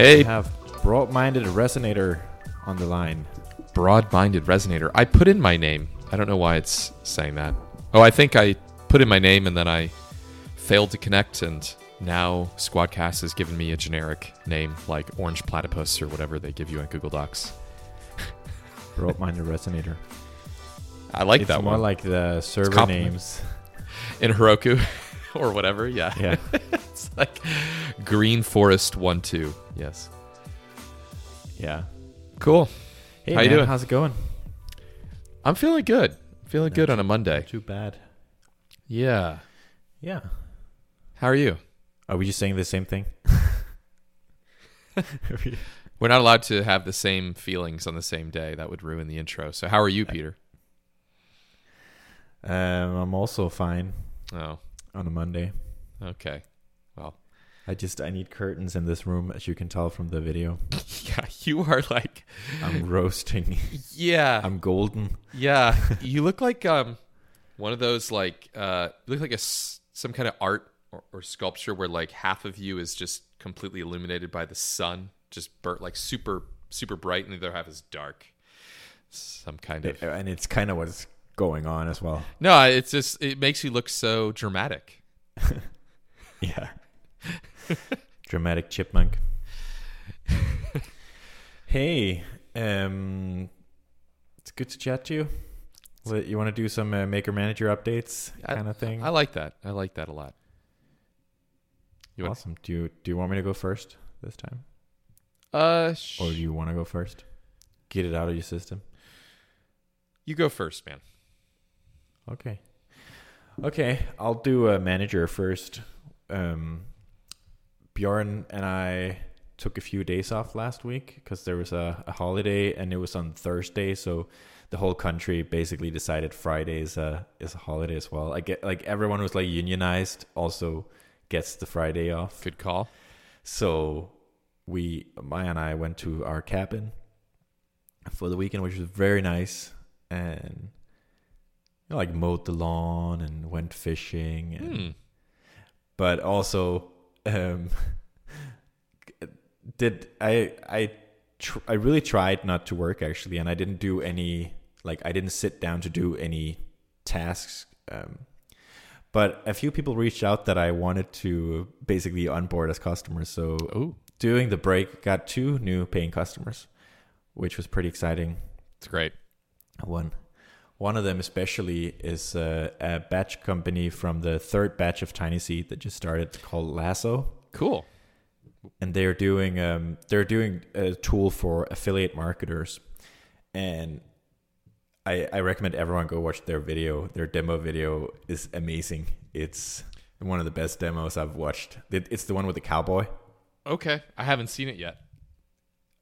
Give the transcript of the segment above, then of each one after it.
Hey, We have broad-minded resonator on the line. broad-minded resonator. I put in my name. I don't know why it's saying that. Oh, I think I put in my name and then I failed to connect, and now Squadcast has given me a generic name like Orange Platypus or whatever they give you on Google Docs. Broad-minded resonator. I like it's that more one like the server names. in Heroku or whatever. Yeah, Yeah. it's like Green Forest One Two. Yes, yeah. cool. Hey, How you man, doing? How's it going? I'm feeling good. Feeling good on a Monday. Too bad. Yeah. Yeah. How are you? Are we just saying the same thing? We're not allowed to have the same feelings on the same day. That would ruin the intro. So, how are you, Peter? um, I'm also fine Oh, on a Monday. okay. I just I need curtains in this room, as you can tell from the video. yeah, you are like, I'm roasting. yeah, I'm golden. yeah. You look like um, one of those like uh, you look like a s- some kind of art or, or sculpture where like half of you is just completely illuminated by the sun, just burnt like super super bright, and the other half is dark. Some kind of and it's kind of what's going on as well. no. It's just it makes you look so dramatic. Yeah. Dramatic chipmunk. hey, um, it's good to chat to you. You want to do some uh, maker manager updates I- kind of thing? I like that. I like that a lot. You want, awesome. Do you do you want me to go first this time, uh, sh- or do you want to go first? Get it out of your system. you go first, man. Okay. Okay, I'll do a manager first. Um, Bjorn and I took a few days off last week because there was a, a holiday and it was on Thursday, so the whole country basically decided Friday is a is a holiday as well. I get like everyone was like unionized also gets the Friday off. Good call. So we, Maya and I, went to our cabin for the weekend, which was very nice, and you know, like mowed the lawn and went fishing, and, Hmm. but also um, did I I tr- I really tried not to work actually, and I didn't do any like I didn't sit down to do any tasks. Um, but a few people reached out that I wanted to basically onboard as customers. So Oh, during the break, got two new paying customers, which was pretty exciting. it's great. One, one of them especially is uh, a batch company from the third batch of TinySeed that just started called Lasso, Cool. and they're doing um, they're doing a tool for affiliate marketers, and I I recommend everyone go watch their video. Their demo video is amazing. It's one of the best demos I've watched. It's the one with the cowboy. Okay, I haven't seen it yet.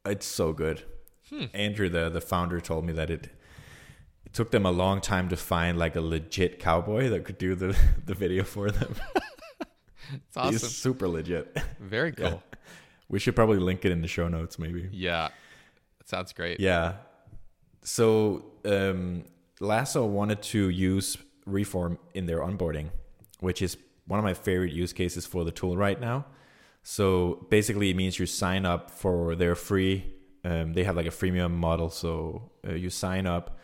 It's so good. Hmm. Andrew, the the founder, told me that it it took them a long time to find like a legit cowboy that could do the the video for them. It's awesome. He's super legit. Very cool. Yeah. We should probably link it in the show notes, maybe. Yeah, that sounds great. Yeah. So um, Lasso wanted to use Reform in their onboarding, which is one of my favorite use cases for the tool right now. So basically, it means you sign up for their free. Um, they have like a freemium model, so uh, you sign up,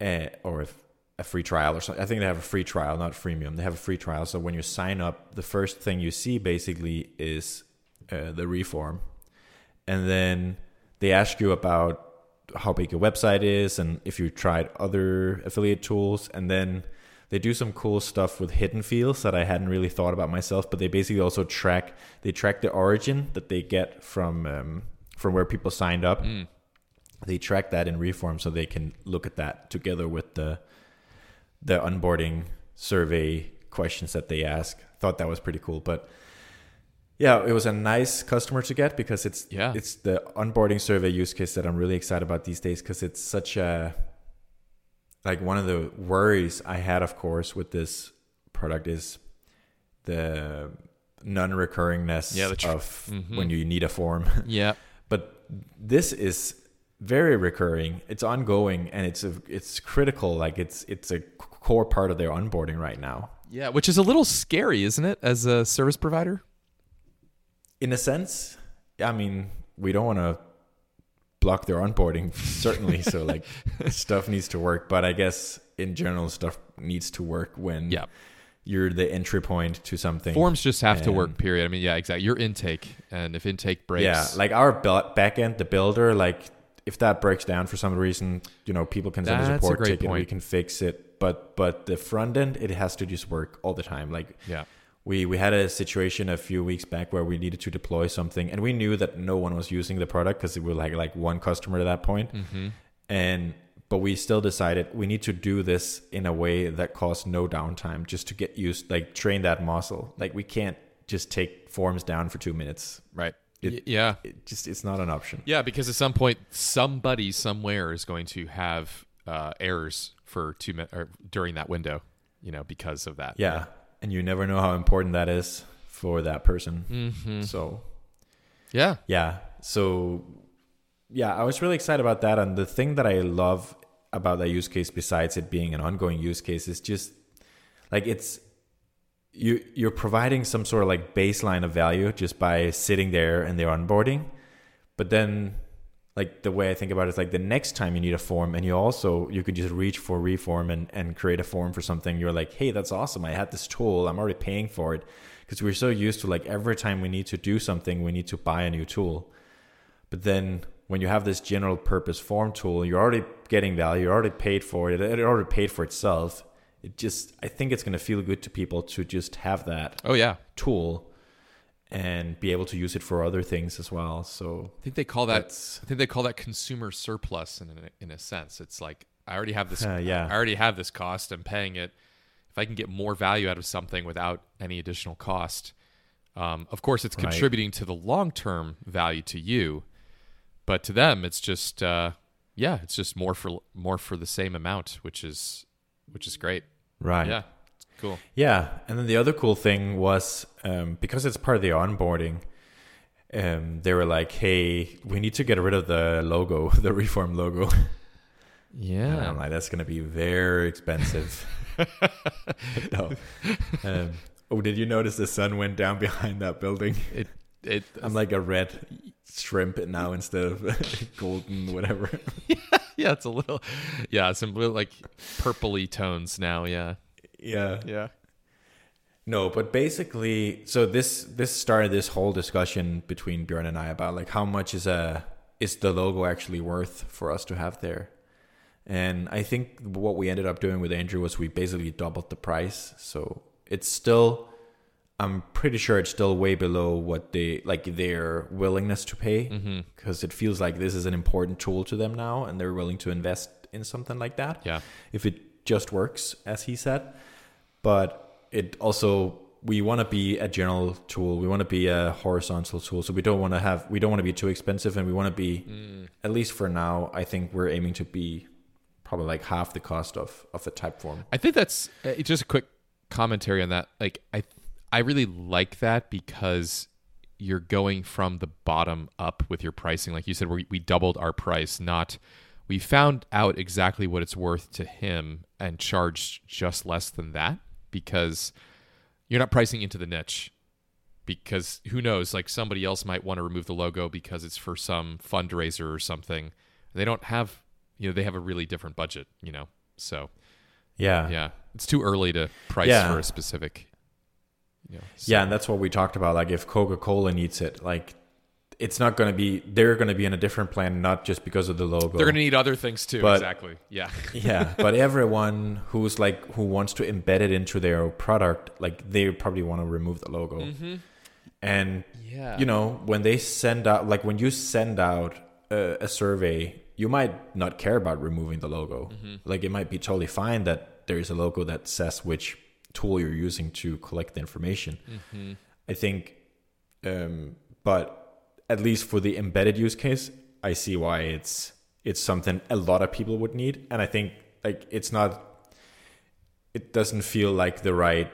uh, or if a free trial or something. I think they have a free trial, not freemium. They have a free trial. So when you sign up, the first thing you see basically is uh, the reform, and then they ask you about how big your website is and if you tried other affiliate tools and then they do some cool stuff with hidden fields that I hadn't really thought about myself but they basically also track they track the origin that they get from um, from where people signed up Mm. They track that in reform so they can look at that together with the the onboarding survey questions that they ask thought that was pretty cool but yeah it was a nice customer to get because it's Yeah. it's the onboarding survey use case that i'm really excited about these days because it's such a like one of the worries i had of course with this product is the non-recurringness Yeah, tr- of Mhm. when you need a form Yeah. but this is very recurring it's ongoing and it's a, it's critical like it's it's a core part of their onboarding right now Yeah, which is a little scary, isn't it, as a service provider? in a sense, I mean, we don't want to block their onboarding certainly. so like stuff needs to work, but I guess in general, stuff needs to work when Yeah. you're the entry point to something. Forms just have to work. Period. I mean, yeah, exactly. Your intake, and if intake breaks, Yeah, like our backend, the builder, like if that breaks down for some reason, you know, people can send a That's a support great ticket, we can fix it. But but the front end, it has to just work all the time. Like yeah, we we had a situation a few weeks back where we needed to deploy something, and we knew that no one was using the product because it was like like one customer at that point, hmm and but we still decided we need to do this in a way that caused no downtime, just to get used, like train that muscle. Like we can't just take forms down for two minutes. right. It- yeah, It just it's not an option. yeah, because at some point, somebody somewhere is going to have uh, errors for two minutes or during that window. You know, because of that. Yeah, and you never know how important that is for that person. hmm So Yeah. yeah, so yeah, I was really excited about that. And the thing that I love about that use case, besides it being an ongoing use case, is just like it's you you're providing some sort of like baseline of value just by sitting there and they're onboarding. But then like the way I think about it is like the next time you need a form and you also you could just reach for reform and, and create a form for something, you're like, hey, that's awesome. I had this tool, I'm already paying for it. Because we're so used to like every time we need to do something, we need to buy a new tool. But then when you have this general purpose form tool, you're already getting value, you're already paid for it, it already paid for itself. It just I think it's gonna feel good to people to just have that Oh yeah. tool and be able to use it for other things as well. So I think they call that I think they call that consumer surplus in a, in a sense. It's like I already have this. Uh, yeah. I already have this cost. I'm paying it. If I can get more value out of something without any additional cost, um, of course, it's Right. contributing to the long term value to you. But to them, it's just uh, yeah, it's just more for more for the same amount, which is which is great. right. Yeah, it's cool. Yeah, and then the other cool thing was um, because it's part of the onboarding. Um, they were like, "Hey, we need to get rid of the logo, the reform logo." And Yeah, I'm like, "That's going to be very expensive." no. Um, oh, did you notice the sun went down behind that building? it it I'm like a red shrimp now instead of golden, whatever. yeah, it's a little yeah, some little like purpley tones now. Yeah, yeah. yeah. No, but basically, so this this started this whole discussion between Björn and I about like how much is a is the logo actually worth for us to have there, and I think what we ended up doing with Andrew was we basically doubled the price. So it's still, I'm pretty sure it's still way below what they like their willingness to pay Mm-hmm. because it feels like this is an important tool to them now, and they're willing to invest in something like that Yeah. if it just works, as he said. But it also we want to be a general tool. We want to be a horizontal tool. So we don't want to have we don't want to be too expensive, and we want to be at least for now. I think we're aiming to be probably like half the cost of of a Typeform. I think that's uh, just a quick commentary on that. Like I I really like that because you're going from the bottom up with your pricing. Like you said, we we doubled our price, not we found out exactly what it's worth to him and charged just less than that because you're not pricing into the niche. Because who knows, like somebody else might want to remove the logo because it's for some fundraiser or something. They don't have, you know, they have a really different budget, you know. So Yeah, yeah, it's too early to price Yeah. for a specific. Know, so- yeah, and that's what we talked about. Like if Coca Cola needs it, like it's not going to be. They're going to be in a different plan, not just because of the logo. they're going to need other things too. But- exactly. Yeah. yeah but everyone who's like who wants to embed it into their product like they probably want to remove the logo mm-hmm. and Yeah. you know when they send out like when you send out a, a survey you might not care about removing the logo mm-hmm. like it might be totally fine that there is a logo that says which tool you're using to collect the information i think um, but at least for the embedded use case i see why it's it's something a lot of people would need and i think like it's not it doesn't feel like the right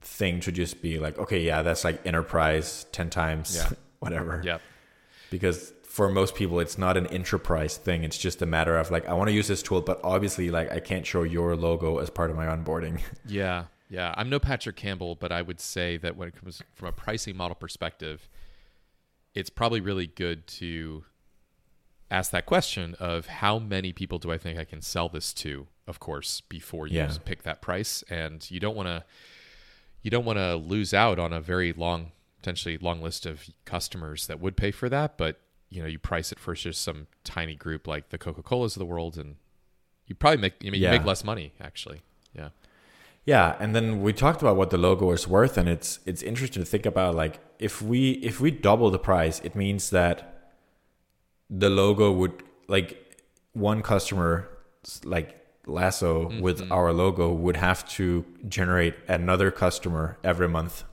thing to just be like okay yeah that's like enterprise 10 times Yeah. whatever Yeah. because for most people it's not an enterprise thing it's just a matter of like i want to use this tool but obviously like i can't show your logo as part of my onboarding Yeah. Yeah. I'm no Patrick Campbell, but I would say that when it comes from a pricing model perspective, it's probably really good to ask that question of how many people do I think I can sell this to, of course, before you Yeah. pick that price. And you don't want to you don't want to lose out on a very long potentially long list of customers that would pay for that, but you know, you price it for just some tiny group like the Coca-Colas of the world and you probably make you, mean, you make less money actually. Yeah. Yeah, and then we talked about what the logo is worth, and it's it's interesting to think about like if we if we double the price, it means that the logo would like one customer like Lasso mm-hmm. with our logo would have to generate another customer every month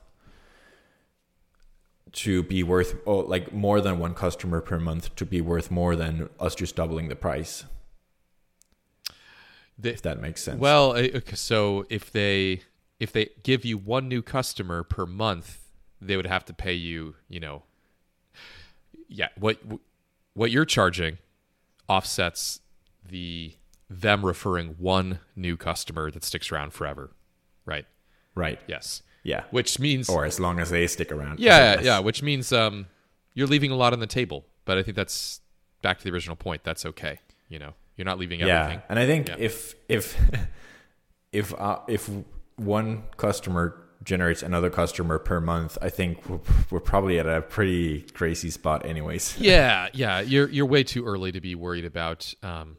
to be worth oh, like more than one customer per month to be worth more than us just doubling the price. The- If that makes sense. Well, uh, so if they if they give you one new customer per month, they would have to pay you, you know, yeah, what what you're charging offsets the them referring one new customer that sticks around forever, right? right. Yes, Yeah. which means Or as long as they stick around. yeah, Yes. yeah, which means um, you're leaving a lot on the table. But I think that's back to the original point. That's okay. You know, you're not leaving everything. Yeah, and I think Yeah. if if if uh, if one customer generates another customer per month, I think we're, we're probably at a pretty crazy spot, anyways. yeah, yeah. You're you're way too early to be worried about. Um,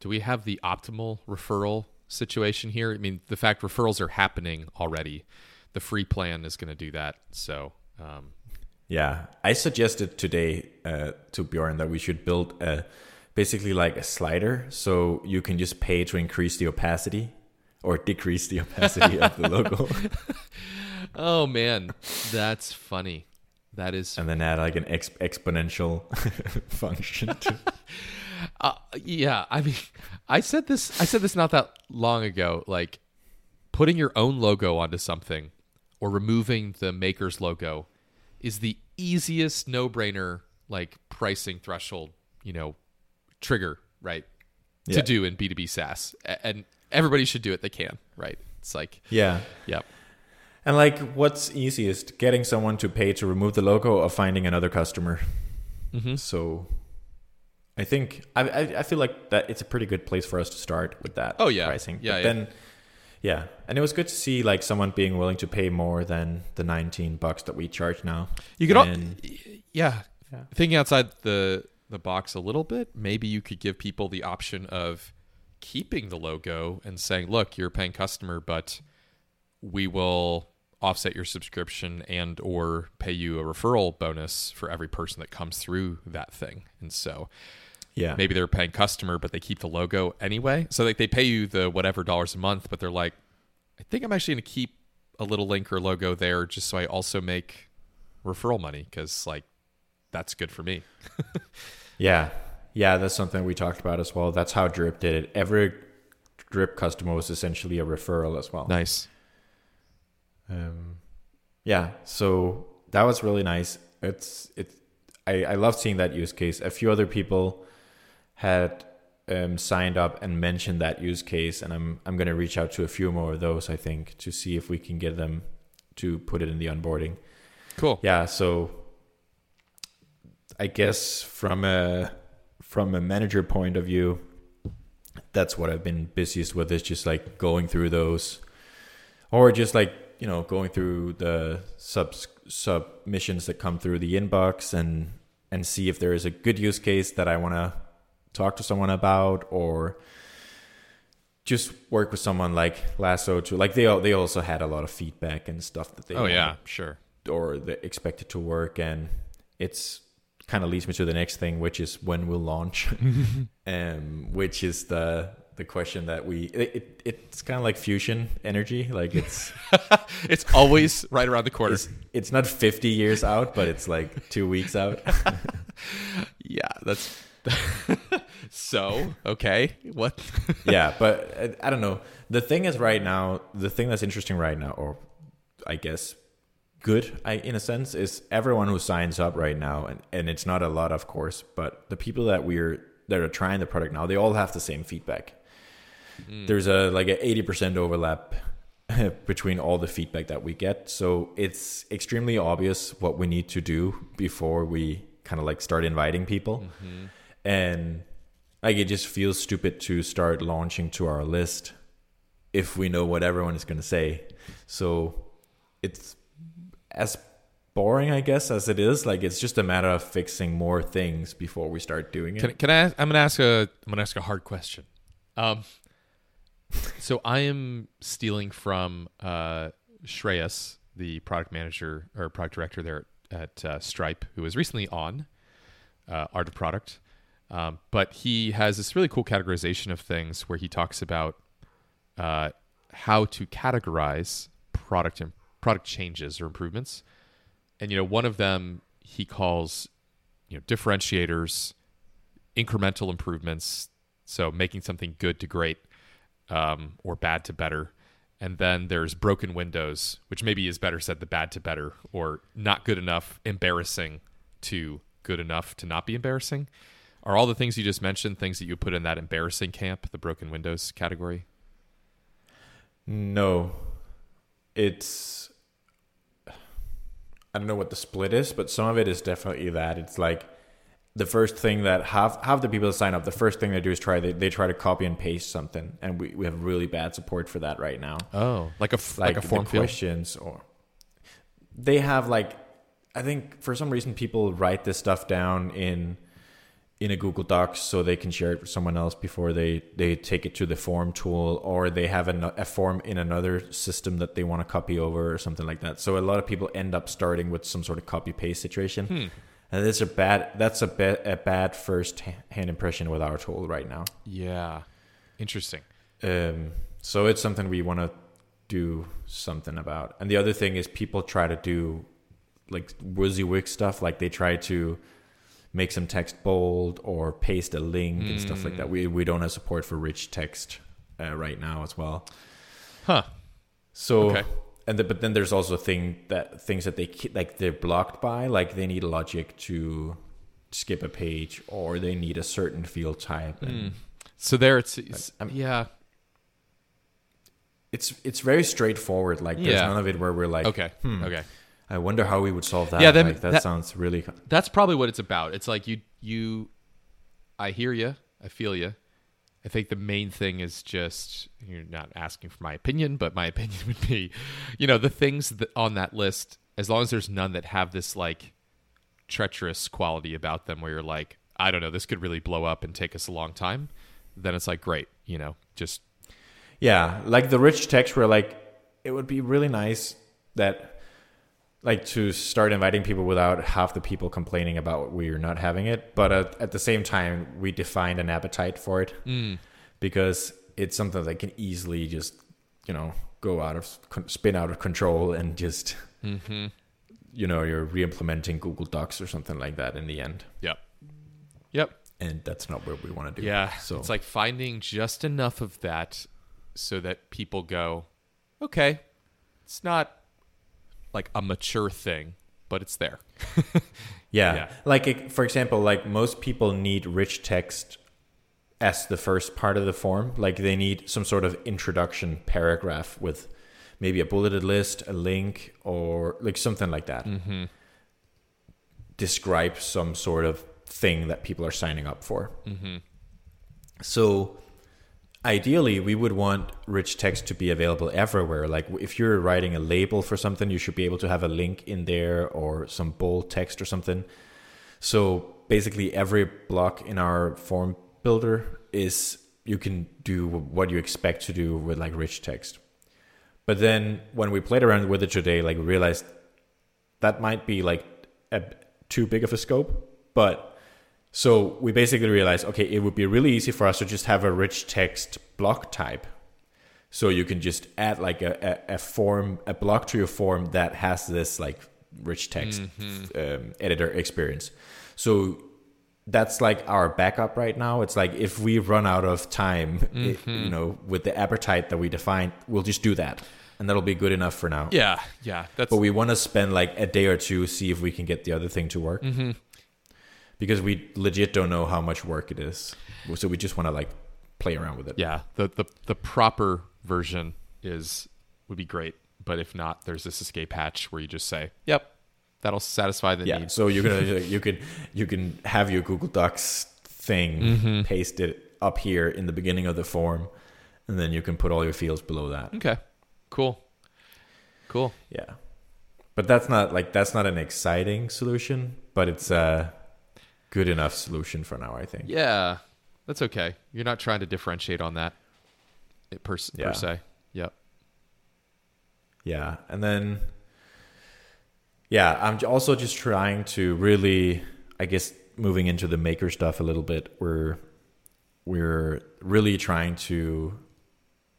do we have the optimal referral situation here? I mean, the fact referrals are happening already. The free plan is going to do that. So, um, Yeah, I suggested today uh, to Bjorn that we should build a basically like a slider, so you can just pay to increase the opacity or decrease the opacity of the logo, oh man, that's funny. That is and then add like an ex- exponential function. To, Uh, yeah, I mean, I said this. I said this not that long ago. Like putting your own logo onto something or removing the maker's logo is the easiest no-brainer like pricing threshold. You know, trigger right Yeah. to do in B two B SaaS, and everybody should do it. They can, right? It's like, yeah. yeah, And like, what's easiest, getting someone to pay to remove the logo or finding another customer? Mhm. So, I think I, I I feel like that it's a pretty good place for us to start with that. Oh, yeah. pricing. Yeah, but yeah. then yeah, and it was good to see like someone being willing to pay more than the nineteen bucks that we charge now. you could. And- yeah. Yeah. thinking outside the the box a little bit maybe you could give people the option of keeping the logo and saying look you're a paying customer but we will offset your subscription and or pay you a referral bonus for every person that comes through that thing. And so Yeah, maybe they're a paying customer but they keep the logo anyway. So like they pay you the whatever dollars a month but they're like i think i'm actually going to keep a little link or logo there just so i also make referral money because like that's good for me yeah, yeah. That's something we talked about as well. That's how Drip did it. Every Drip customer was essentially a referral as well. nice um, yeah so that was really nice it's it I, I love seeing that use case a few other people had um, signed up and mentioned that use case and i'm i'm going to reach out to a few more of those i think to see if we can get them to put it in the onboarding cool yeah so i guess from a from a manager point of view that's what i've been busiest with is just like going through those or just like you know going through the sub submissions that come through the inbox and and see if there is a good use case that i want to talk to someone about or just work with someone like lasso to like they they also had a lot of feedback and stuff that they oh yeah sure. or they expect it to work and it's kind of leads me to the next thing which is when we'll launch? Um which is the the question that we it, it it's kind of like fusion energy like it's it's always right around the corner. It's it's not 50 years out but it's like 2 weeks out. Yeah that's so okay what? Yeah but uh, I, I don't know. The thing is right now the thing that's interesting right now or i guess good I, in a sense is everyone who signs up right now and, and it's not a lot of course but the people that we're that are trying the product now they all have the same feedback there's a like a 80% overlap between all the feedback that we get. So it's extremely obvious what we need to do before we kind of like start inviting people. Mm-hmm. And like it just feels stupid to start launching to our list if we know what everyone is going to say. So it's as boring, I guess, as it is. Like it's just a matter of fixing more things before we start doing it. Can, can I? I'm gonna ask a. I'm gonna ask a hard question. Um, so I am stealing from uh, Shreyas, the product manager or product director there at uh, Stripe, who was recently on uh, Art of Product. Um, but he has this really cool categorization of things where he talks about uh, how to categorize product and product changes or improvements. And you know, one of them he calls you know differentiators, incremental improvements, so making something good to great um, or bad to better. And then there's broken windows, which maybe is better said the bad to better or not good enough, embarrassing to good enough to not be embarrassing. Are all the things you just mentioned things that you put in that embarrassing camp, the broken windows category? No. It's I don't know what the split is, but some of it is definitely that. It's like the first thing that half half the people that sign up, the first thing they do is try they, they try to copy and paste something, and we, we have really bad support for that right now. Oh, like a f- like, Like, a form questions or they have like I think for some reason people write this stuff down in in a Google Docs so they can share it with someone else before they they take it to the form tool or they have a, a form in another system that they want to copy over or something like that. So a lot of people end up starting with some sort of copy paste situation. Hmm. And that's a bad that's a, ba- a bad first hand impression with our tool right now. Yeah, interesting. Um, so it's something we want to do something about. And the other thing is people try to do like WYSIWYG stuff, like they try to make some text bold or paste a link and stuff like that. We we don't have support for rich text uh, right now as well. Huh. So Okay. and the, but then there's also thing that things that they like they're blocked by, like they need logic to skip a page or they need a certain field type and So there it's, it's yeah. it's it's very straightforward. Like there's Yeah. none of it where we're like, Okay. hmm, Okay. I wonder how we would solve that. Yeah, then like, that, that- sounds really. That's probably what it's about. It's like you you I hear you, I feel you. I think the main thing is just you're not asking for my opinion, but my opinion would be, you know, the things that on that list, as long as there's none that have this like treacherous quality about them where you're like, I don't know, this could really blow up and take us a long time, then it's like great, you know, just Yeah, like the rich text where like it would be really nice that like to start inviting people without half the people complaining about we're not having it, but at, at the same time we defined an appetite for it mm. because it's something that can easily just you know go out of spin out of control and just mm-hmm. you know you're re-implementing Google Docs or something like that in the end, Yep. Yep. and that's not what we want to do. Yeah. so it's like finding just enough of that so that people go, okay, it's not like a mature thing, but it's there. Yeah. Yeah. Like, it- for example, like most people need rich text as the first part of the form. Like, they need some sort of introduction paragraph with maybe a bulleted list, a link, or like something like that. Mm-hmm. Describe some sort of thing that people are signing up for. Mm-hmm. So, ideally, we would want rich text to be available everywhere. Like, if you're writing a label for something, you should be able to have a link in there or some bold text or something. So, basically, every block in our form builder is you can do what you expect to do with like rich text. But then when we played around with it today, like we realized that might be like a, too big of a scope. But so we basically realized, okay, it would be really easy for us to just have a rich text block type. So you can just add like a, a, a form, a block to your form that has this like rich text um, editor experience. So that's like our backup right now. It's like if we run out of time, it- you know, with the appetite that we defined, we'll just do that, and that'll be good enough for now. Yeah. Yeah. That's But we want to spend like a day or two see if we can get the other thing to work, Mm-hmm. Because we legit don't know how much work it is. So we just want to like play around with it. yeah. The, the, the proper version is would be great. But if not, there's this escape hatch where you just say, "Yep, that'll satisfy the Yeah. need." So you're gonna you could you can have your Google Docs thing Mm-hmm. pasted up here in the beginning of the form, and then you can put all your fields below that. Okay, cool, cool. Yeah. But that's not like that's not an exciting solution, but it's a good enough solution for now, I think. Yeah, that's okay. You're not trying to differentiate on that per, Yeah. per se. Yep. Yeah, and then yeah, I'm also just trying to really, I guess, moving into the maker stuff a little bit. We're we're really trying to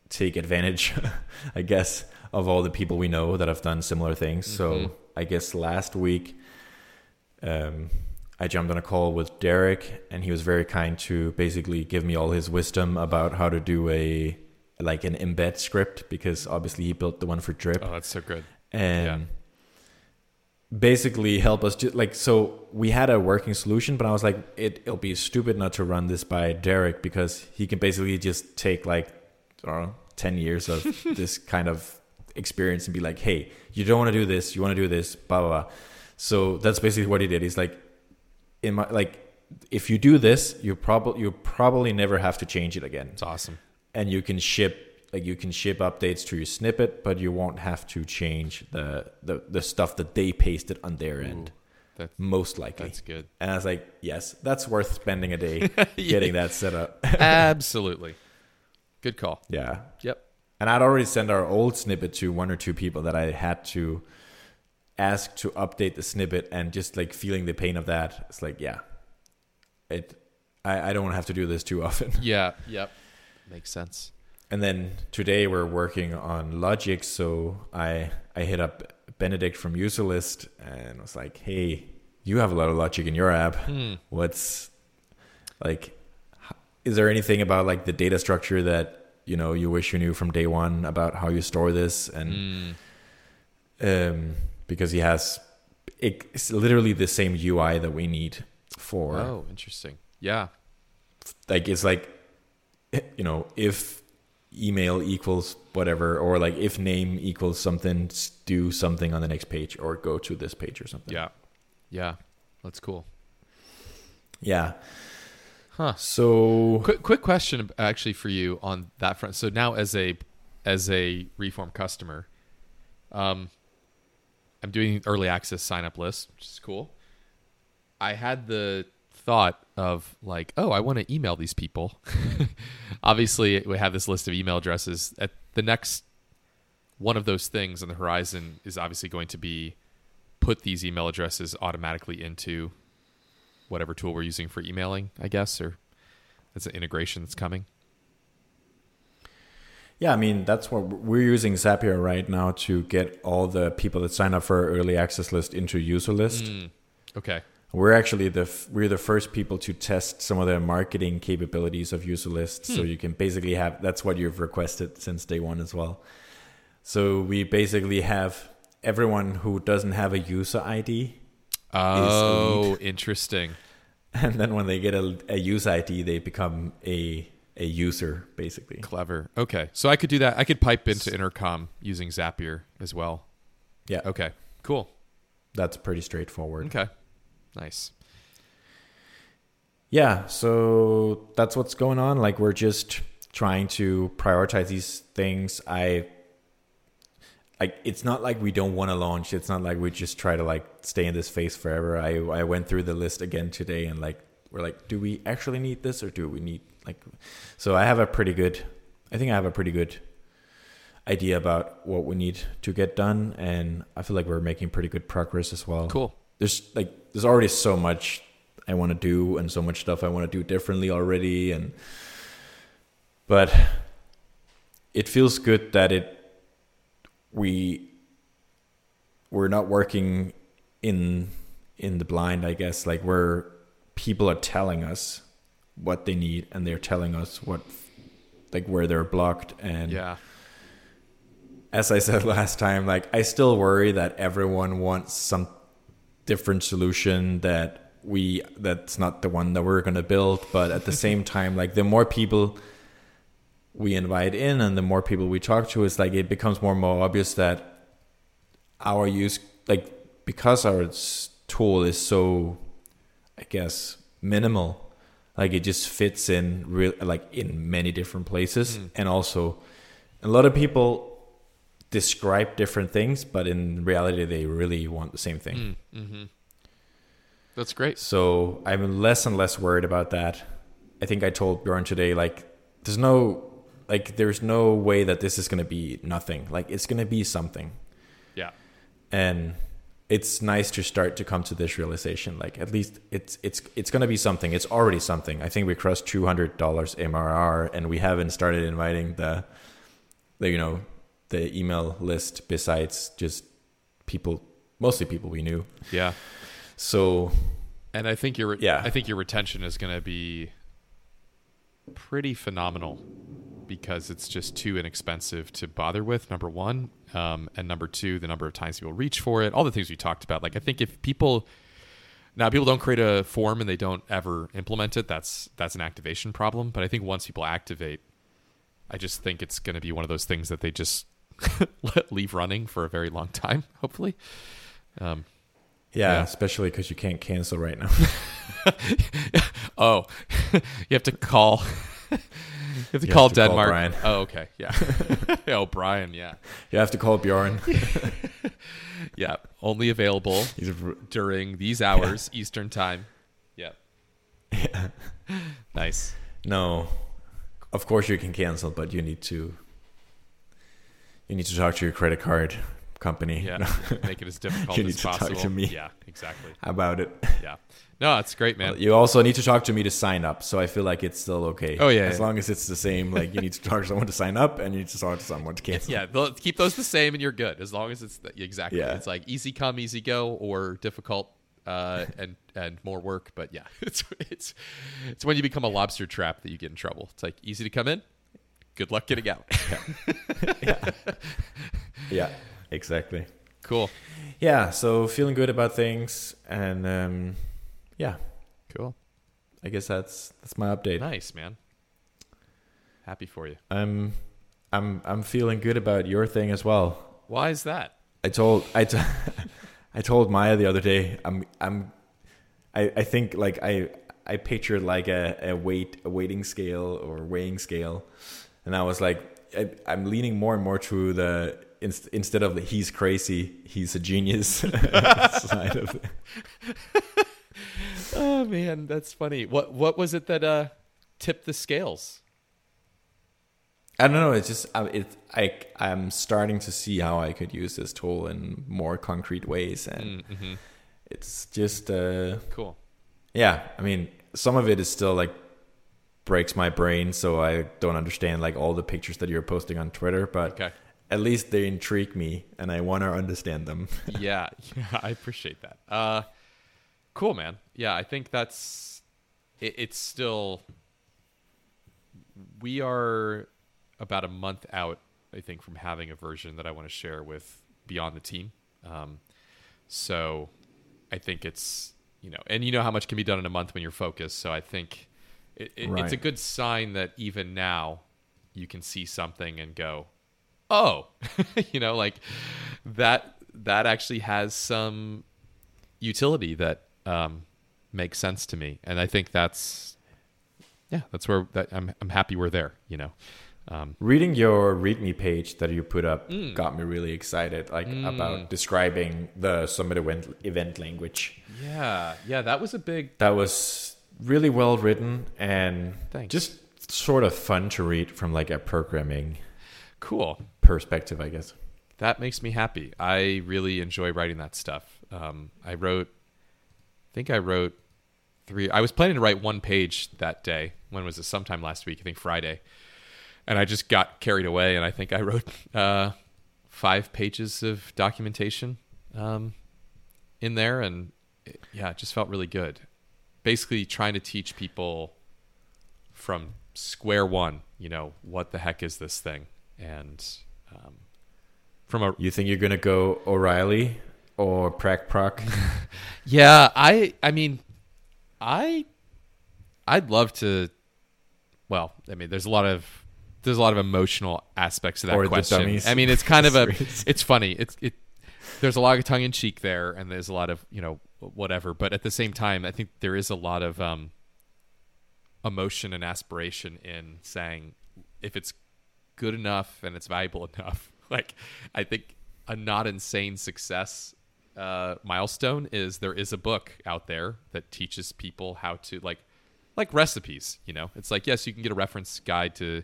take advantage, I guess, of all the people we know that have done similar things. Mhm. So I guess last week, um, I jumped on a call with Derek, and he was very kind to basically give me all his wisdom about how to do a like an embed script because obviously he built the one for Drip. Oh, that's so good. and basically help us to like so we had a working solution but i was like it, it'll be stupid not to run this by derek because he can basically just take like I don't know, 10 years of this kind of experience and be like hey you don't want to do this you want to do this blah blah blah. So that's basically what he did. He's like in my like if you do this you probably you probably never have to change it again It's awesome. and you can ship like you can ship updates to your snippet, but you won't have to change the the, the stuff that they pasted on their end. That's, most likely. That's good. And I was like, yes, that's worth spending a day getting that set up. Absolutely. Good call. yeah. Yep. And I'd already sent our old snippet to one or two people that I had to ask to update the snippet and just like feeling the pain of that. It's like, yeah. It I, I don't have to do this too often. Yeah. Yep. Makes sense. And then today we're working on Logic, so I I hit up Benedict from Userlist and was like, "Hey, you have a lot of Logic in your app. Hmm. What's like? Is there anything about like the data structure that you know you wish you knew from day one about how you store this?" And Mm. um, because he has it's literally the same UI that we need for Oh, interesting. Yeah. like it's like you know if email equals whatever or like if name equals something do something on the next page or go to this page or something Yeah. Yeah. That's cool. yeah Huh. so Quick, quick question actually for you on that front. So now, as a as a reform customer, um, I'm doing early access sign up list, which is cool. I had the thought of like, oh, I want to email these people. Obviously, we have this list of email addresses. At the next one of those things on the horizon is obviously going to be put these email addresses automatically into whatever tool we're using for emailing, I guess, or it's an integration that's coming. Yeah i mean that's what we're using zapier right now to get all the people that sign up for our early access list into Userlist Mm. Okay. We're actually the f- we're the first people to test some of the marketing capabilities of Userlist's. So Hmm. you can basically have that's what you've requested since day one as well. So we basically have everyone who doesn't have a user ID, Oh, interesting. and then when they get a, a user ID, they become a a user basically. Clever. Okay. So I could do that. I could pipe into intercom using Zapier as well. Yeah, Okay. Cool. that's pretty straightforward. Okay. Nice. Yeah, so that's what's going on. Like we're just trying to prioritize these things. I like it's not like we don't want to launch. It's not like we just try to like stay in this phase forever. I I went through the list again today and like we're like, do we actually need this or do we need like so I have a pretty good I think I have a pretty good idea about what we need to get done and I feel like we're making pretty good progress as well Cool. there's like there's already so much I want to do and so much stuff I want to do differently already and but it feels good that it we we're not working in in the blind I guess like where people are telling us what they need and they're telling us what like where they're blocked and Yeah. as I said last time, like I still worry that everyone wants some different solution that we that's not the one that we're gonna build. But at the same time, like the more people we invite in and the more people we talk to, it's like it becomes more and more obvious that our use, like because our tool is so, I guess, minimal, like it just fits in real, like in many different places, and also a lot of people describe different things, but in reality, they really want the same thing. Mm-hmm. That's great. So I'm less and less worried about that. I think I told Bjorn today, like, there's no, like, there's no way that this is going to be nothing. Like, it's going to be something. Yeah. And it's nice to start to come to this realization. Like, at least it's, it's, it's going to be something. It's already something. I think we crossed $200 MRR and we haven't started inviting the, the, you know, the email list besides just people, mostly people we knew. Yeah. So And I think your Yeah. I think your retention is going to be pretty phenomenal because it's just too inexpensive to bother with. Number one, um, and number two, the number of times people reach for it, all the things we talked about. Like I think if people now people don't create a form and they don't ever implement it, that's that's an activation problem. But I think once people activate, I just think it's going to be one of those things that they just let leave running for a very long time. Hopefully. Um, Yeah, Yeah. especially because you can't cancel right now. Oh, you have to call. you have to You call have to call Denmark. Brian. Oh, okay. Yeah. oh, Brian. Yeah. you have to call Bjorn. Yeah. Only available He's a, during these hours Eastern time. Yeah. yeah. Nice. No, of course you can cancel, but you need to. You need to talk to your credit card company Yeah. Make it as difficult You as need to talk possible. to me. Yeah. Exactly. about it. Yeah. No, it's great, man. You also need to talk to me to sign up, so I feel like it's still okay. Oh, yeah, as yeah. long as it's the same. Like you need to talk to someone to sign up, and you need to talk to someone to cancel. Yeah, keep those the same, and you're good as long as it's the, exactly. Yeah. It's like easy come, easy go, or difficult uh, and and more work. But yeah, it's it's it's when you become a lobster trap that you get in trouble. It's like easy to come in, good luck getting out. yeah, exactly. cool, Yeah, so feeling good about things, and um, yeah, cool, I guess that's that's my update. nice man. Happy for you. I'm I'm I'm feeling good about your thing as well. Why is that? I told I, t- I told Maya the other day. I'm I'm I, I think like I I pictured like a, a weight a weighting scale or weighing scale, and I was like I, I'm leaning more and more to the inst- instead of the he's crazy he's a genius side of it. Oh man, that's funny. What what was it that uh tipped the scales? I don't know. It's just I, it I I'm starting to see how I could use this tool in more concrete ways, and Mm-hmm. it's just uh Cool. yeah. I mean, some of it is still like breaks my brain, so I don't understand like all the pictures that you're posting on Twitter, but Okay. at least they intrigue me, and I want to understand them. yeah, yeah, I appreciate that. Uh, cool, man. Yeah, I think that's it, it's still. We are about a month out, I think, from having a version that I want to share with beyond the team. Um, so, I think it's you know, and you know how much can be done in a month when you're focused. So I think it, it, it's a good sign that even now you can see something and go, oh, you know, like that that actually has some utility that um, makes sense to me, and I think that's yeah, that's where that I'm I'm happy we're there. You know, um, Reading your README page that you put up Mm. got me really excited, like about describing the Summit event event language. yeah, yeah, that was a big That was really well written and Thanks. just sort of fun to read from like a programming cool. perspective, I guess. That makes me happy. I really enjoy writing that stuff. Um, I wrote, think I wrote three. I was planning to write one page that day. When was it? Sometime last week, I think Friday. And I just got carried away, and I think I wrote uh, five pages of documentation um, in there, and it, yeah, it just felt really good. Basically, trying to teach people from square one. You know, what the heck is this thing? And um, from a You think you're gonna go O'Reilly or Prac Proc? Yeah, I I mean I I'd love to well, I mean there's a lot of there's a lot of emotional aspects to that Or question. I mean, it's kind of a it's funny. It's it there's a lot of tongue in cheek there and there's a lot of, you know, whatever, but at the same time, I think there is a lot of um emotion and aspiration in saying if it's good enough and it's valuable enough. Like I think a not insane success uh, milestone is there is a book out there that teaches people how to like like recipes. You know, it's like yes, you can get a reference guide to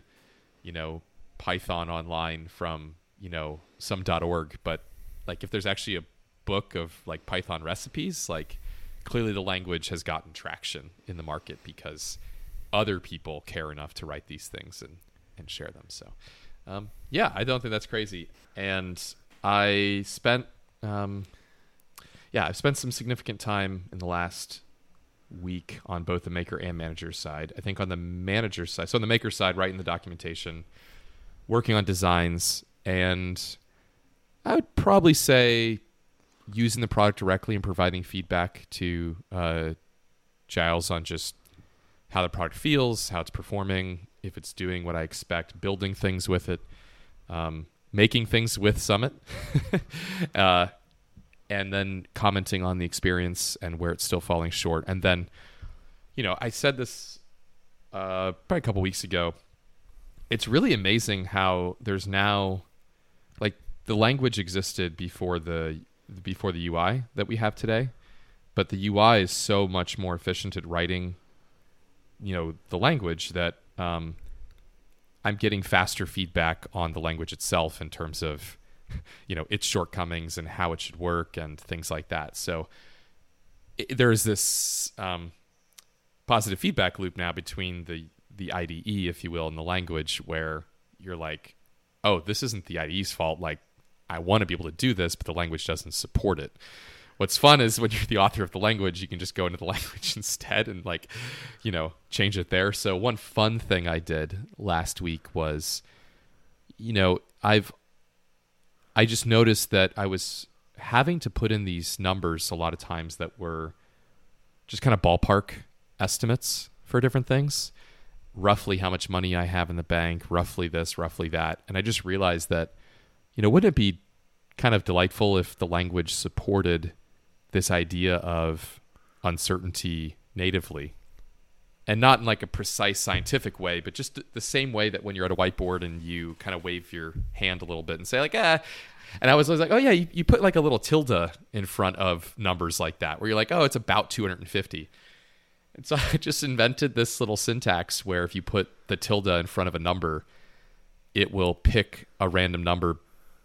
you know Python online from you know some .org, but like if there's actually a book of like Python recipes, like clearly the language has gotten traction in the market because other people care enough to write these things and and share them. So um, yeah, I don't think that's crazy. And I spent um, yeah, I've spent some significant time in the last week on both the maker and manager side. I think on the manager side, so on the maker side, writing the documentation, working on designs, and I would probably say using the product directly and providing feedback to uh, Giles on just how the product feels, how it's performing, if it's doing what I expect, building things with it, um, making things with Summit, uh, and then commenting on the experience and where it's still falling short. And then, you know, I said this uh, probably a couple weeks ago. It's really amazing how there's now, like, the language existed before the before the UI that we have today, but the UI is so much more efficient at writing you know the language that um, I'm getting faster feedback on the language itself in terms of you know its shortcomings and how it should work and things like that. So it, there is this um, positive feedback loop now between the the IDE, if you will, and the language where you're like, oh, this isn't the IDE's fault. Like I want to be able to do this, but the language doesn't support it what's fun is when you're the author of the language you can just go into the language instead and like you know change it there so one fun thing i did last week was you know i've i just noticed that i was having to put in these numbers a lot of times that were just kind of ballpark estimates for different things. Roughly how much money i have in the bank roughly this roughly that. And i just realized that you know wouldn't it be kind of delightful if the language supported this idea of uncertainty natively and not in like a precise scientific way but just the same way that when you're at a whiteboard and you kind of wave your hand a little bit and say like ah and i was always like oh yeah you, you put like a little tilde in front of numbers like that where you're like oh it's about 250 and so i just invented this little syntax where if you put the tilde in front of a number it will pick a random number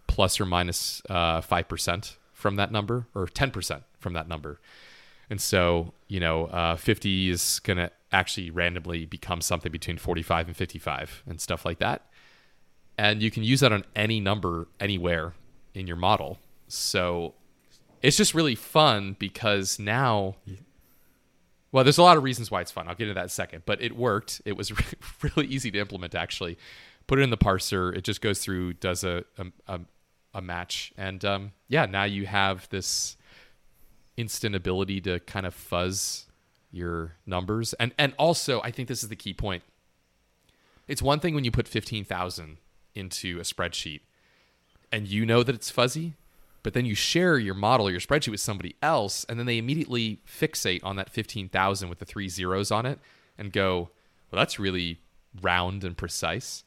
plus or minus uh, 5% from that number or 10% from that number. And so, you know, uh, 50 is going to actually randomly become something between 45 and 55 and stuff like that. And you can use that on any number anywhere in your model. So it's just really fun because now, well, there's a lot of reasons why it's fun. I'll get into that in second, but it worked. It was really easy to implement actually. Put it in the parser, it just goes through, does a, a, a a match. And um, yeah, now you have this instant ability to kind of fuzz your numbers. And and also, I think this is the key point. It's one thing when you put 15,000 into a spreadsheet and you know that it's fuzzy, but then you share your model or your spreadsheet with somebody else and then they immediately fixate on that 15,000 with the three zeros on it and go, "Well, that's really round and precise."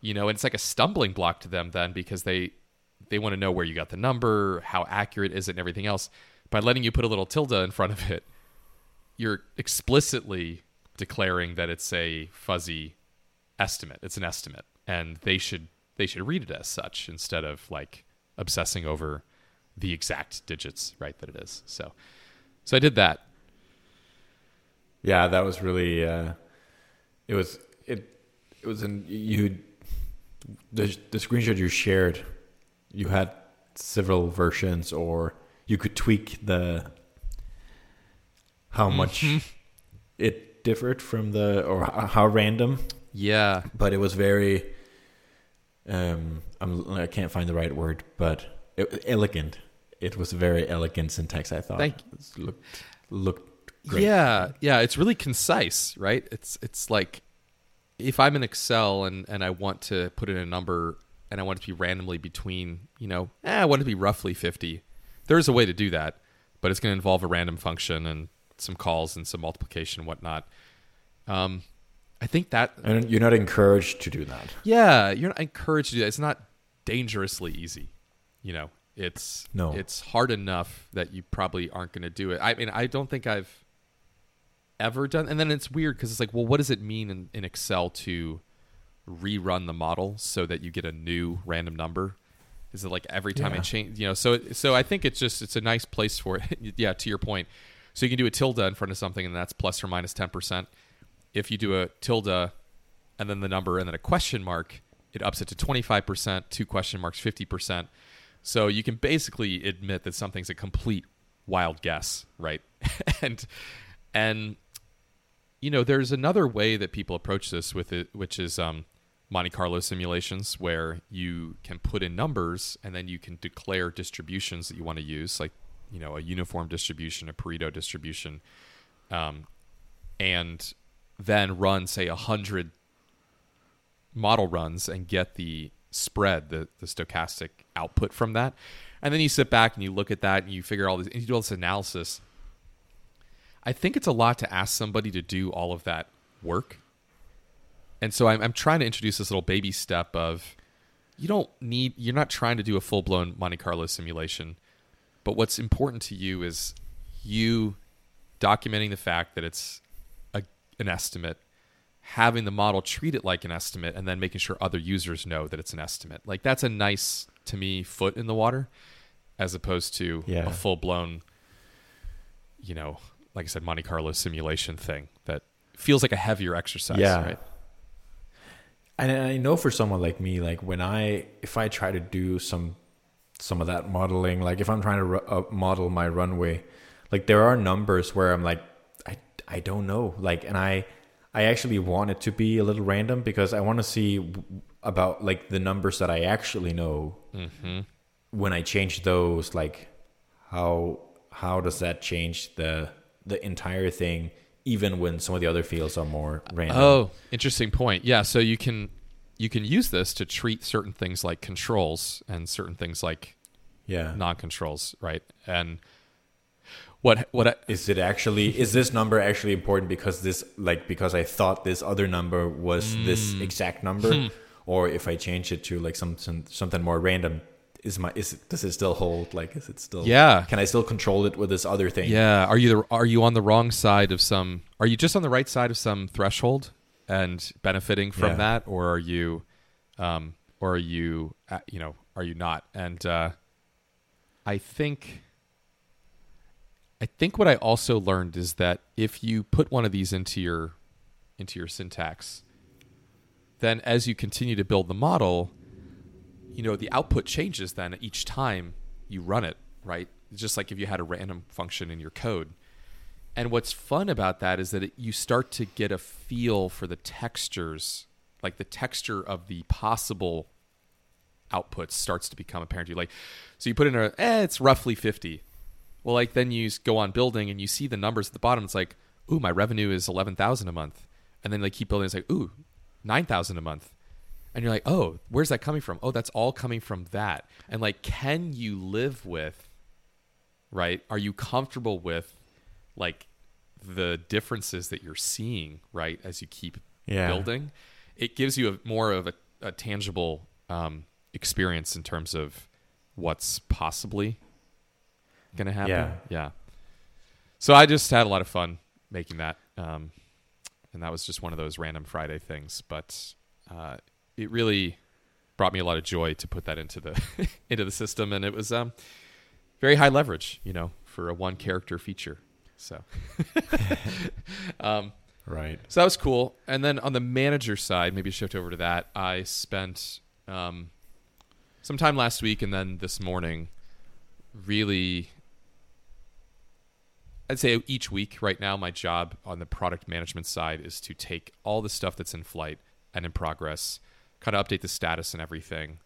You know, and it's like a stumbling block to them then because they they want to know where you got the number, how accurate is it, and everything else. By letting you put a little tilde in front of it, you're explicitly declaring that it's a fuzzy estimate. It's an estimate, and they should they should read it as such instead of like obsessing over the exact digits, right? That it is. So, so I did that. Yeah, that was really. Uh, it was it. It was in you. The the screenshot you shared you had several versions or you could tweak the how much it differed from the or how random Yeah. but it was very um I'm, i can't find the right word but it, elegant it was very elegant syntax i thought Thank It looked looked great Yeah, yeah, it's really concise, right? It's it's like if I'm in Excel and and I want to put in a number and I want it to be randomly between, you know, eh, I want it to be roughly 50. There's a way to do that, but it's going to involve a random function and some calls and some multiplication and whatnot. Um, I think that And you're not encouraged to do that. yeah, you're not encouraged to do that. It's not dangerously easy. You know, it's No. it's hard enough that you probably aren't going to do it. I mean, I don't think I've ever done. And then it's weird because it's like, well, what does it mean in, in Excel to rerun the model so that you get a new random number? Is it like every time I change? You know, so so I think it's just it's a nice place for it. yeah, to your point. So you can do a tilde in front of something, and that's plus or minus minus ten percent. If you do a tilde and then the number and then a question mark, it ups it to 25%, two question marks 50%. So you can basically admit that something's a complete wild guess, right? and and you know, there's another way that people approach this with it which is um Monte Carlo simulations where you can put in numbers and then you can declare distributions that you want to use like, you know, a uniform distribution, a Pareto distribution. Um and then run say a hundred model runs and get the spread, the, the stochastic output from that. And then you sit back and you look at that and you figure all this and you do all this analysis. I think it's a lot to ask somebody to do all of that work. And so I'm, I'm trying to introduce this little baby step of you don't need you're not trying to do a full blown Monte Carlo simulation, but what's important to you is you documenting the fact that it's a, an estimate, having the model treat it like an estimate, and then making sure other users know that it's an estimate. Like that's a nice to me foot in the water, as opposed to Yeah. a full blown, you know, like I said, Monte Carlo simulation thing that feels like a heavier exercise. Yeah. Right? And I know for someone like me, like when I if I try to do some some of that modeling, like if I'm trying to ru- uh, model my runway, like there are numbers where I'm like I I don't know, like and I I actually want it to be a little random because I want to see w- about like the numbers that I actually know Mm-hmm. when I change those, like how how does that change the the entire thing, even when some of the other fields are more random? Oh, interesting point. Yeah, so you can you can use this to treat certain things like controls and certain things like yeah. non-controls, right? And what what I, Is it actually is this number actually important because this like because I thought this other number was this hmm. exact number, hmm. or if I change it to like something something more random, is my is it, does it still hold? Like is it still Yeah. Can I still control it with this other thing? yeah, are you the, are you on the wrong side of some are you just on the right side of some threshold and benefiting from Yeah. that or are you um or are you uh, you know, are you not? And uh I think I think what I also learned is that if you put one of these into your into your syntax, then as you continue to build the model, you know, the output changes then each time you run it, right? It's just like if you had a random function in your code. And what's fun about that is that it, you start to get a feel for the textures, like the texture of the possible outputs starts to become apparent to you. Like, so you put in a, eh, it's roughly 50. Well, like then you go on building and you see the numbers at the bottom. It's like, ooh, my revenue is 11,000 a month. And then they keep building. It's like, ooh, 9,000 a month. And you're like, oh, where's that coming from? Oh, that's all coming from that. And like, can you live with, right? Are you comfortable with like the differences that you're seeing, right? As you keep Yeah. building, it gives you a more of a, a tangible um, experience in terms of what's possibly going to happen. Yeah. Yeah. So I just had a lot of fun making that. Um, and that was just one of those random Friday things. But uh, it really brought me a lot of joy to put that into the into the system, and it was um, very high leverage, you know, for a one character feature. So, um, Right. so that was cool. And then on the manager side, maybe shift over to that. I spent um, some time last week and then this morning really I'd say each week right now my job on the product management side is to take all the stuff that's in flight and in progress, kind of update the status and everything,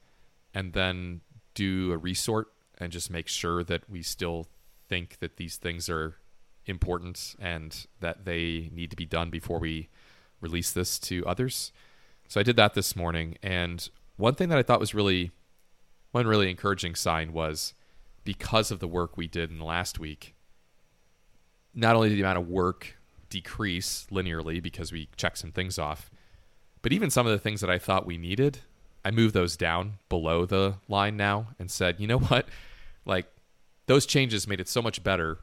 and then do a resort and just make sure that we still think that these things are important and that they need to be done before we release this to others. So I did that this morning, and one thing that I thought was really one really encouraging sign was because of the work we did in the last week. Not only did the amount of work decrease linearly because we checked some things off, but even some of the things that I thought we needed, I moved those down below the line now and said, you know what, like those changes made it so much better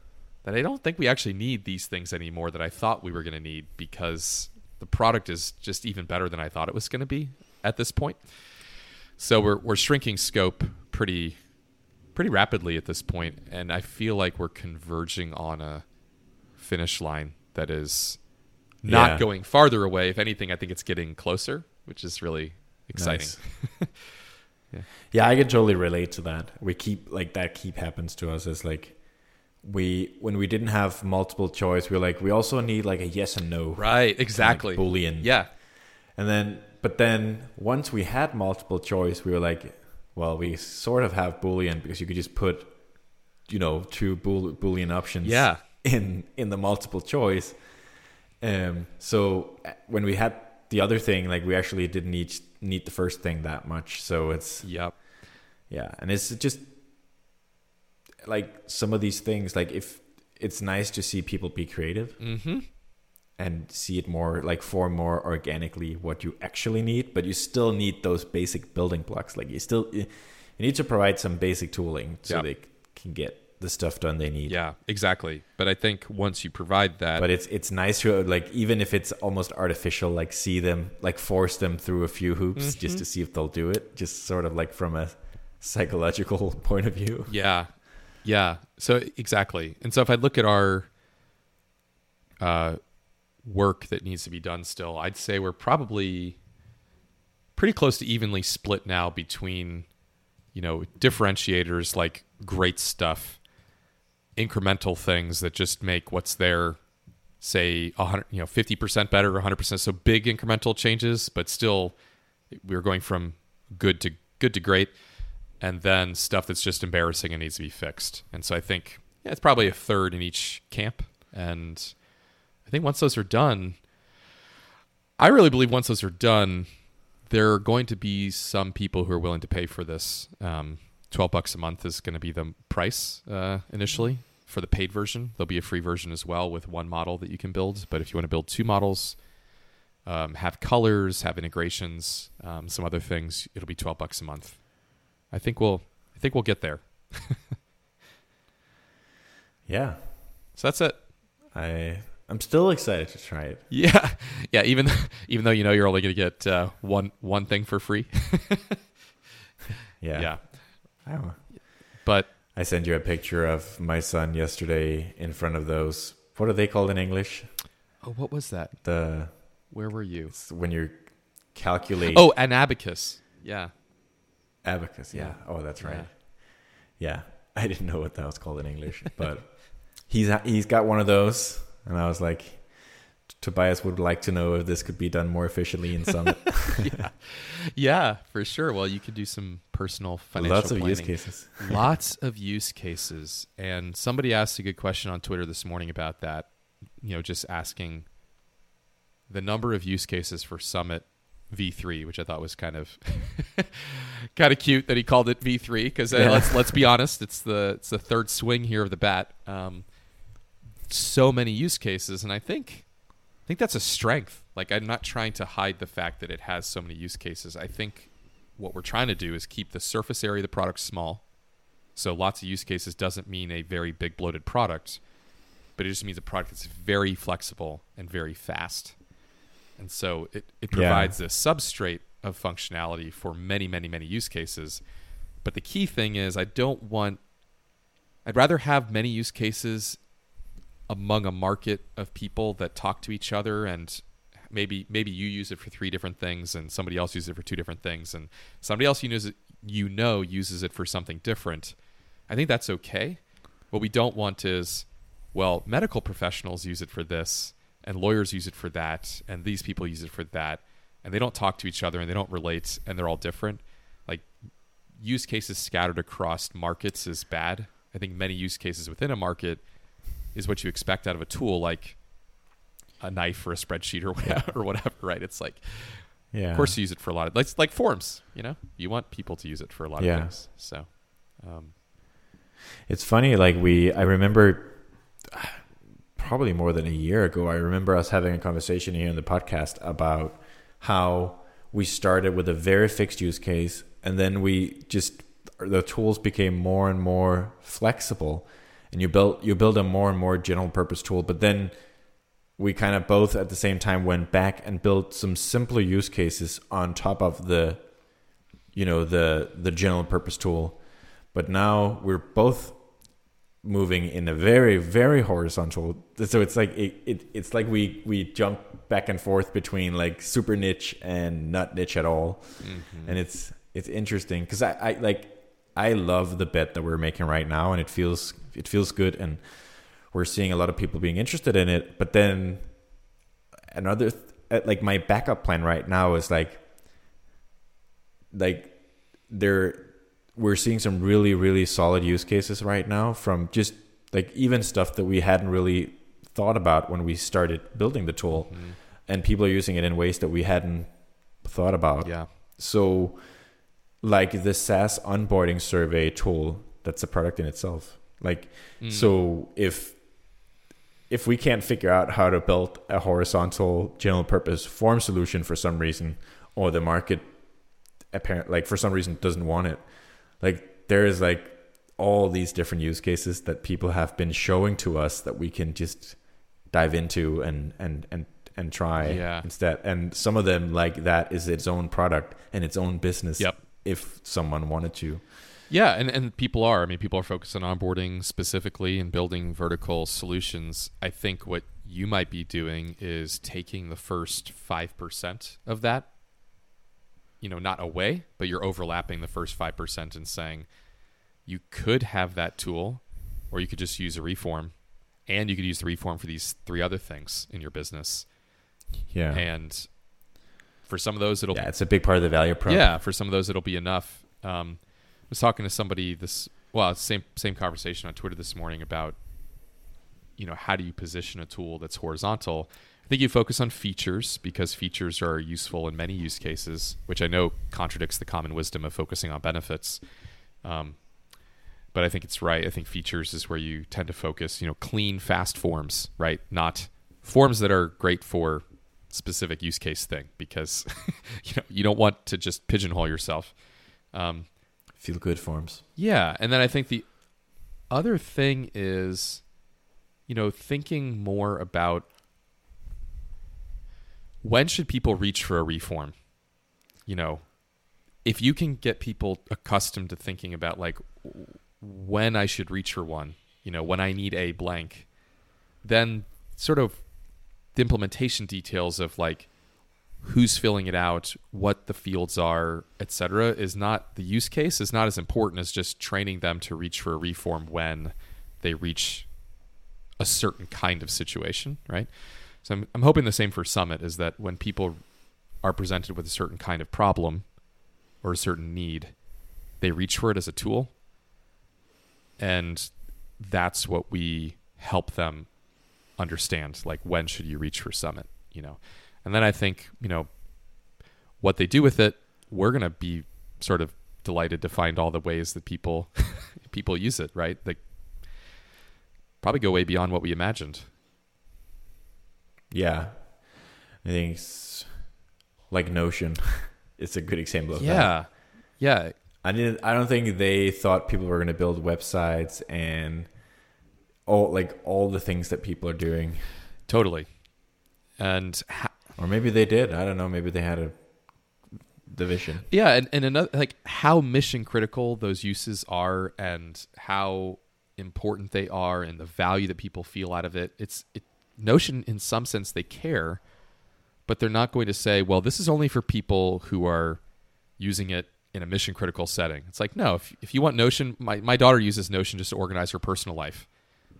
that I don't think we actually need these things anymore that I thought we were going to need because the product is just even better than I thought it was going to be at this point. So we're we're shrinking scope pretty pretty rapidly at this point and I feel like we're converging on a finish line that is not Yeah. going farther away. If anything, I think it's getting closer, which is really exciting. Nice. Yeah, I can totally relate to that. We keep like that keep happens to us is like we when we didn't have multiple choice, we were like we also need like a yes and no Right, exactly. boolean. Yeah. And then but then once we had multiple choice, we were like, well, we sort of have boolean because you could just put you know two bool- boolean options Yeah. in in the multiple choice. Um so uh, when we had the other thing like we actually didn't need need the first thing that much. So it's Yep. yeah, and it's just like some of these things. Like if it's nice to see people be creative Mm-hmm. and see it more like form more organically what you actually need, but you still need those basic building blocks. Like you still you need to provide some basic tooling so Yeah. they can get the stuff done they need. Yeah, exactly. But I think once you provide that, But it's it's nice to like even if it's almost artificial, like see them like force them through a few hoops just to see if they'll do it. Just sort of like from a psychological point of view. Yeah. Yeah. So exactly. And so if I look at our uh, work that needs to be done still, I'd say we're probably pretty close to evenly split now between, you know, differentiators like great stuff, incremental things that just make what's there say 100 you know 50% better or 100% so big incremental changes but still we're going from good to good to great and then stuff that's just embarrassing and needs to be fixed. And so I think yeah, it's probably a third in each camp. And I think once those are done, I really believe once those are done, there are going to be some people who are willing to pay for this. Um, Twelve bucks a month is going to be the price uh, initially for the paid version. There'll be a free version as well with one model that you can build. But if you want to build two models, um, have colors, have integrations, um, some other things, it'll be twelve bucks a month. I think we'll I think we'll get there. Yeah. So that's it. I I'm still excited to try it. Yeah, yeah. Even even though you know you're only going to get uh, one one thing for free. Yeah. yeah. I don't know. But I sent you a picture of my son yesterday in front of those. What are they called in English? oh, what was that? The Where were you? when you calculate. Oh, an abacus. Yeah. Abacus. Yeah. Yeah. Oh, that's right. Yeah. Yeah. I didn't know what that was called in English, but he's he's got one of those, and I was like, Tobias would like to know if this could be done more efficiently in Summit. yeah, yeah, for sure. Well, you could do some personal financial Lots of use cases. Lots of use cases. And somebody asked a good question on Twitter this morning about that. You know, just asking the number of use cases for Summit V3, which I thought was kind of kind of cute that he called it V3 because Yeah. let's let's be honest, it's the it's the third swing here of the bat. Um, so many use cases, and I think I think that's a strength. Like I'm not trying to hide the fact that it has so many use cases. I think what we're trying to do is keep the surface area of the product small. So lots of use cases doesn't mean a very big bloated product, but it just means a product that's very flexible and very fast. And so it, it Yeah. provides this substrate of functionality for many, many, many use cases. But the key thing is I don't want I'd rather have many use cases among a market of people that talk to each other and maybe maybe you use it for three different things and somebody else uses it for two different things and somebody else you know, you know uses it for something different i think that's okay what we don't want is well medical professionals use it for this and lawyers use it for that and these people use it for that and they don't talk to each other and they don't relate and they're all different like use cases scattered across markets is bad i think many use cases within a market is what you expect out of a tool like a knife or a spreadsheet or whatever, or whatever, right? It's like, Yeah. of course, you use it for a lot of like like forms. You know, you want people to use it for a lot Yeah. of things. So, um, It's funny, like we, I remember probably more than a year ago, I remember us having a conversation here in the podcast about how we started with a very fixed use case and then we just, the tools became more and more flexible and you built, you build a more and more general purpose tool, but then we kind of both at the same time went back and built some simpler use cases on top of the, you know, the, the general purpose tool. But now we're both moving in a very very horizontal. So it's like it, it it's like we we jump back and forth between like super niche and not niche at all. And it's it's interesting because I, I like i love the bet that we're making right now and it feels it feels good and we're seeing a lot of people being interested in it. But then another th- uh, like my backup plan right now is like like there we're seeing some really really solid use cases right now from just like even stuff that we hadn't really thought about when we started building the tool. And people are using it in ways that we hadn't thought about. Yeah, so like the SaaS onboarding survey tool that's a product in itself. Like Mm. so if if we can't figure out how to build a horizontal general purpose form solution for some reason or the market apparent like for some reason doesn't want it like there is like all these different use cases that people have been showing to us that we can just dive into and and and and try Yeah. instead and some of them like that is its own product and its own business Yep. if someone wanted to yeah, and and people are. I mean, people are focused on onboarding specifically and building vertical solutions. I think what you might be doing is taking the first five percent of that. You know, not away, but you're overlapping the first five percent and saying you could have that tool, or you could just use a reform, and you could use the reform for these three other things in your business. yeah And for some of those, it'll yeah it's a big part of the value prop yeah, for some of those it'll be enough. Um, I was talking to somebody this well, same same conversation on Twitter this morning about you know how do you position a tool that's horizontal. I think you focus on features because features are useful in many use cases, which I know contradicts the common wisdom of focusing on benefits. Um, but I think it's right. I think features is where you tend to focus. You know, clean, fast forms, right? Not forms that are great for specific use case thing because you know you don't want to just pigeonhole yourself. Um, feel good forms yeah, and then I think the other thing is, you know, thinking more about when should people reach for a reform. You know, if you can get people accustomed to thinking about like when I should reach for one, you know, when I need a blank, then sort of the implementation details of like who's filling it out, what the fields are, etc., is not the use case is not as important as just training them to reach for a reform when they reach a certain kind of situation, right? So I'm, I'm hoping the same for Summit is that when people are presented with a certain kind of problem or a certain need, they reach for it as a tool. And that's what we help them understand. Like, when should you reach for Summit? You know, and then I think, you know, what they do with it, we're going to be sort of delighted to find all the ways that people people use it, right? Like probably go way beyond what we imagined. Yeah, I think it's like Notion. it's a good example of that. Yeah. Yeah. I didn't. I don't think they thought people were going to build websites and all like all the things that people are doing, Totally. And ha- or maybe they did. I don't know. Maybe they had a division. yeah, and, and another like how mission critical those uses are and how important they are and the value that people feel out of it. It's it Notion in some sense they care, but they're not going to say, well, this is only for people who are using it in a mission critical setting. It's like, no, if, if you want Notion, my, my daughter uses Notion just to organize her personal life.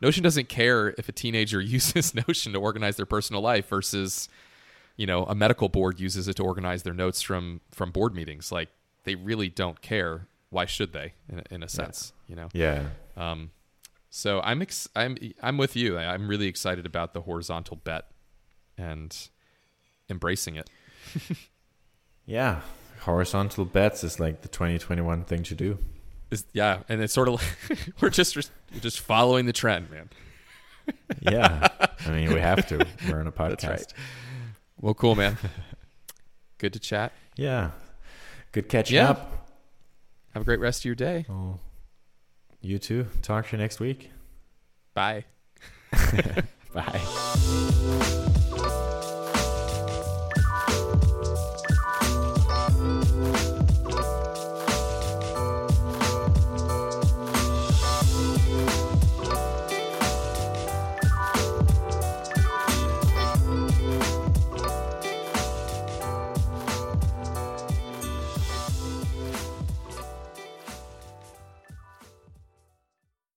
Notion doesn't care if a teenager uses Notion to organize their personal life versus, you know, a medical board uses it to organize their notes from from board meetings. Like they really don't care. Why should they? In, a- in a sense, you know. Yeah, Um, so I'm ex- I'm I'm with you. I'm really excited about the horizontal bet. and embracing it. Yeah, horizontal bets is like the 2021 thing to do. Is yeah, and it's sort of like we're just we're just following the trend, man. Yeah, I mean we have to. We're on a podcast. Right. Well, cool, man. Good to chat. Yeah, good catching Yeah. up. Have a great rest of your day. Oh, you too. Talk to you next week. Bye. Bye.